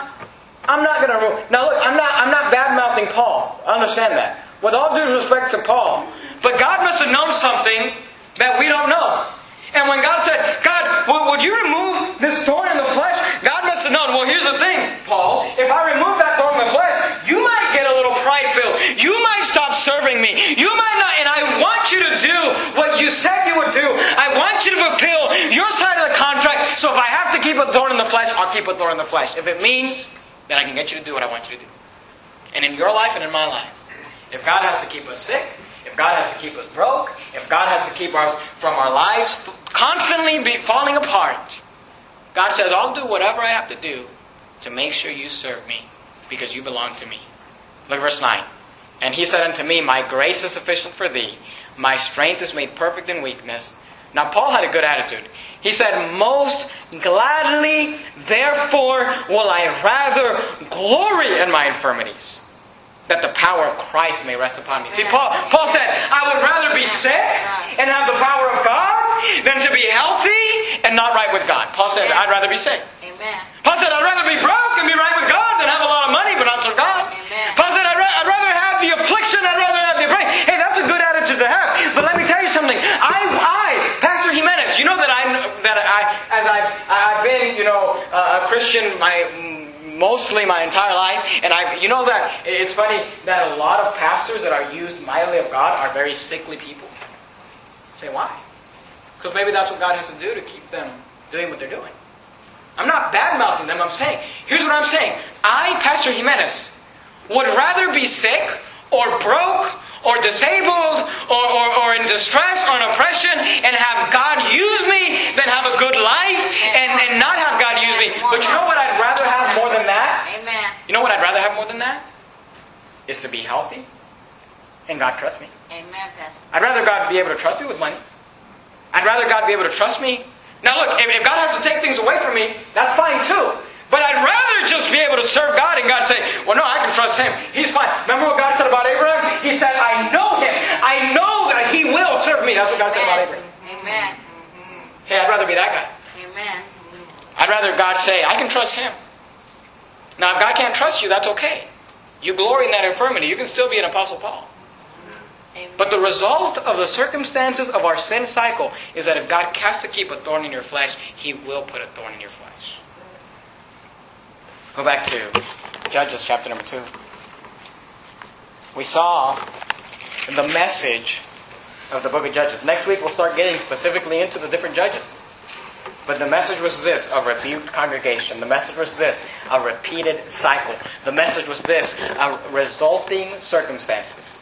I'm not going to remove. Now look, I'm not, I'm not bad mouthing Paul. Understand that. With all due respect to Paul. But God must have known something that we don't know. And when God said, God, would you remove this thorn in the flesh? God must have known, well, here's the thing, Paul. If I remove that thorn in the flesh, you might get a little pride filled. You might stop serving me. You might not, and I want you to do what you said you would do. I want you to fulfill your side of the contract. So if I have to keep a thorn in the flesh, I'll keep a thorn in the flesh. If it means that I can get you to do what I want you to do. And in your life and in my life. If God has to keep us sick, God has to keep us broke, if God has to keep us from our lives constantly be falling apart, God says, I'll do whatever I have to do to make sure you serve me because you belong to me. Look at verse 9. And he said unto me, My grace is sufficient for thee. My strength is made perfect in weakness. Now, Paul had a good attitude. He said, Most gladly, therefore, will I rather glory in my infirmities that the power of Christ may rest upon me. See, Paul, Paul said, I would rather be sick and have the power of God than to be healthy and not right with God. Paul said, I'd rather be sick. Amen. Paul said, I'd rather be broke and be right with God than have a lot of money but not serve God. Amen. Paul said, I'd, ra- I'd rather have the affliction, I'd rather have the pain. Hey, that's a good attitude to have. But let me tell you something. I, I Pastor Jimenez, you know that I, that I, as I've, I've been, you know, a Christian my mostly my entire life. And I, you know that it's funny that a lot of pastors that are used mightily of God are very sickly people. Say why? Because maybe that's what God has to do to keep them doing what they're doing. I'm not bad mouthing them. I'm saying, here's what I'm saying. I, Pastor Jimenez, would rather be sick or broke or disabled or, or, or in distress or in oppression and have God use me than have a good life and, and not have God use me. But you know what I'd rather have than that? Amen. You know what I'd rather have more than that? Is to be healthy and God trust me. Amen, Pastor. I'd rather God be able to trust me with money. I'd rather God be able to trust me Now, look, if, if God has to take things away from me, that's fine too. But I'd rather just be able to serve God and God say, well, no, I can trust Him. He's fine. Remember what God said about Abraham? He said, I know Him. I know that He will serve me. That's what God said about Abraham. Amen. Hey, I'd rather be that guy. Amen. I'd rather God say, I can trust Him. Now, if God can't trust you, that's okay. You glory in that infirmity. You can still be an Apostle Paul. Amen. But the result of the circumstances of our sin cycle is that if God has to keep a thorn in your flesh, He will put a thorn in your flesh. Go back to Judges chapter number 2. We saw the message of the book of Judges. Next week we'll start getting specifically into the different judges. But the message was this a rebuked congregation. The message was this a repeated cycle. The message was this a resulting circumstances.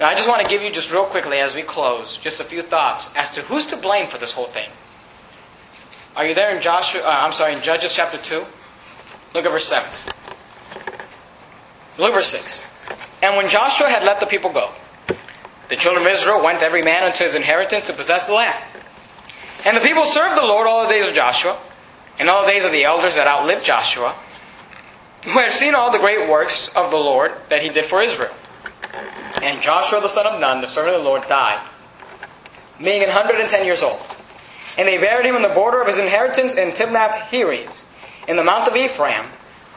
Now, I just want to give you, just real quickly as we close, just a few thoughts as to who's to blame for this whole thing. Are you there in Joshua? Uh, I'm sorry, in Judges chapter 2? Look at verse 7. Look at verse 6. And when Joshua had let the people go, the children of Israel went every man unto his inheritance to possess the land. And the people served the Lord all the days of Joshua, and all the days of the elders that outlived Joshua, who had seen all the great works of the Lord that he did for Israel. And Joshua the son of Nun, the servant of the Lord, died, being an 110 years old. And they buried him in the border of his inheritance in Timnath Heres, in the mount of Ephraim,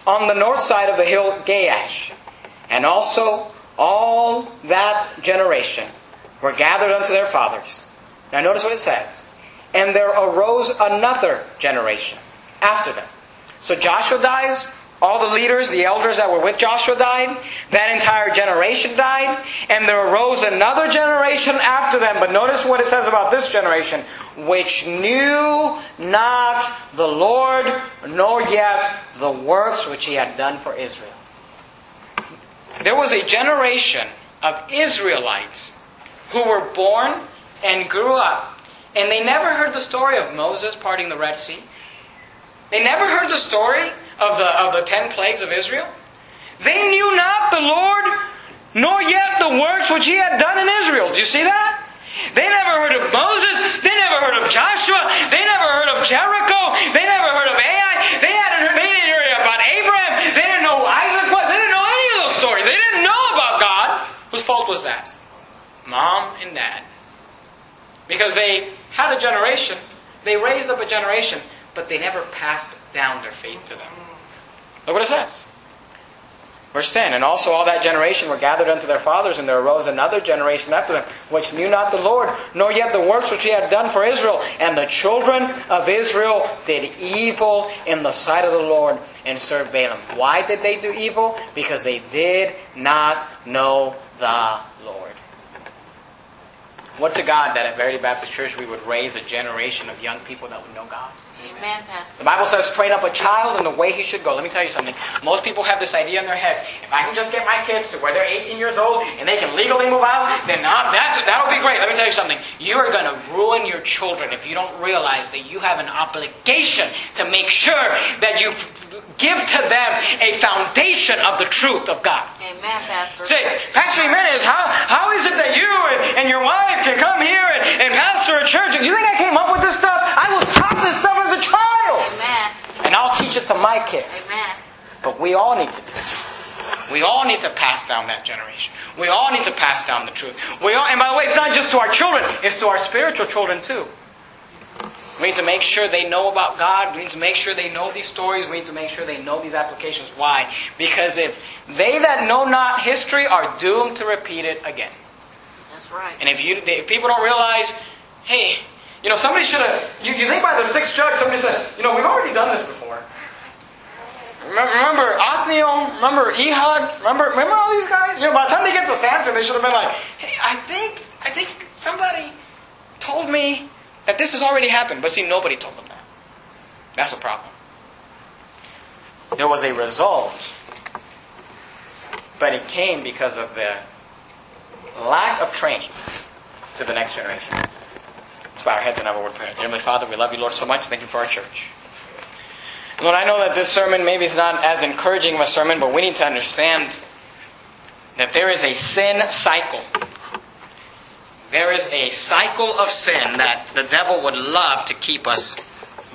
on the north side of the hill Gaash. And also all that generation were gathered unto their fathers. Now notice what it says. And there arose another generation after them. So Joshua dies, all the leaders, the elders that were with Joshua died, that entire generation died, and there arose another generation after them. But notice what it says about this generation, which knew not the Lord, nor yet the works which he had done for Israel. There was a generation of Israelites who were born and grew up, and they never heard the story of Moses parting the Red Sea. They never heard the story of the, of the ten plagues of Israel. They knew not the Lord, nor yet the works which he had done in Israel. Do you see that? They never heard of Moses. They never heard of Joshua. They never heard of Jericho. They never heard of Ai. They hadn't heard, they didn't hear about Abraham. They didn't know Isaac was. They didn't know any of those stories. They didn't know about God. Whose fault was that? Mom and dad. Because they had a generation. They raised up a generation, but they never passed down their faith to them. Look what it says. Verse 10 And also all that generation were gathered unto their fathers, and there arose another generation after them, which knew not the Lord, nor yet the works which he had done for Israel. And the children of Israel did evil in the sight of the Lord and served Baalim. Why did they do evil? Because they did not know the Lord. What to God that at Verity Baptist Church we would raise a generation of young people that would know God. Amen, Pastor. The Bible says, train up a child in the way he should go. Let me tell you something. Most people have this idea in their head. If I can just get my kids to where they're 18 years old and they can legally move out, then that's, that'll be great. Let me tell you something. You are going to ruin your children if you don't realize that you have an obligation to make sure that you give to them a foundation of the truth of God. Amen, Pastor. Say, Pastor Jimenez, how, how is it that you and, and your wife can come here and, and pastor a church? You think I came up with this stuff? I was taught this stuff as a child. Amen. And I'll teach it to my kids. Amen. But we all need to do it. We all need to pass down that generation. We all need to pass down the truth. We all, and by the way, it's not just to our children, it's to our spiritual children too. We need to make sure they know about God. We need to make sure they know these stories. We need to make sure they know these applications. Why? Because if they that know not history are doomed to repeat it again. That's right. And if you, if people don't realize, hey, you know, somebody should have. You, you think by the sixth judge, somebody said, you know, we've already done this before. Remember, Othniel? Remember Ehud? Remember, remember all these guys? You know, by the time they get to Samson, they should have been like, hey, I think, I think somebody told me that this has already happened. But see, nobody told them that. That's a problem. There was a result, but it came because of the lack of training to the next generation. Let's bow our heads and have a word of prayer. Heavenly Father, we love you, Lord, so much. Thank you for our church. Lord, I know that this sermon maybe is not as encouraging of a sermon, but we need to understand that there is a sin cycle there is a cycle of sin that the devil would love to keep us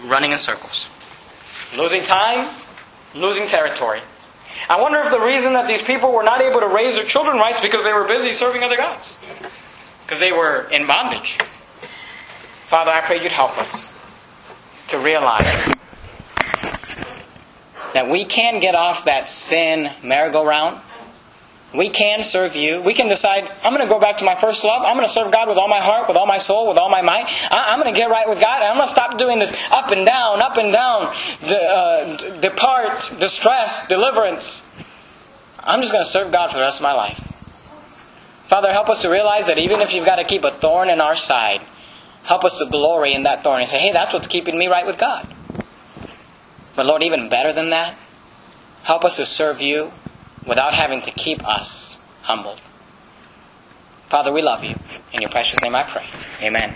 running in circles. Losing time, losing territory. I wonder if the reason that these people were not able to raise their children right is because they were busy serving other gods. Because they were in bondage. Father, I pray you'd help us to realize that we can get off that sin merry-go-round. We can serve you. We can decide, I'm going to go back to my first love. I'm going to serve God with all my heart, with all my soul, with all my might. I- am going to get right with God. I'm going to stop doing this up and down, up and down, uh, depart, distress, deliverance. I'm just going to serve God for the rest of my life. Father, help us to realize that even if you've got to keep a thorn in our side, help us to glory in that thorn and say, hey, that's what's keeping me right with God. But Lord, even better than that, help us to serve you without having to keep us humbled. Father, we love you. In your precious name I pray. Amen.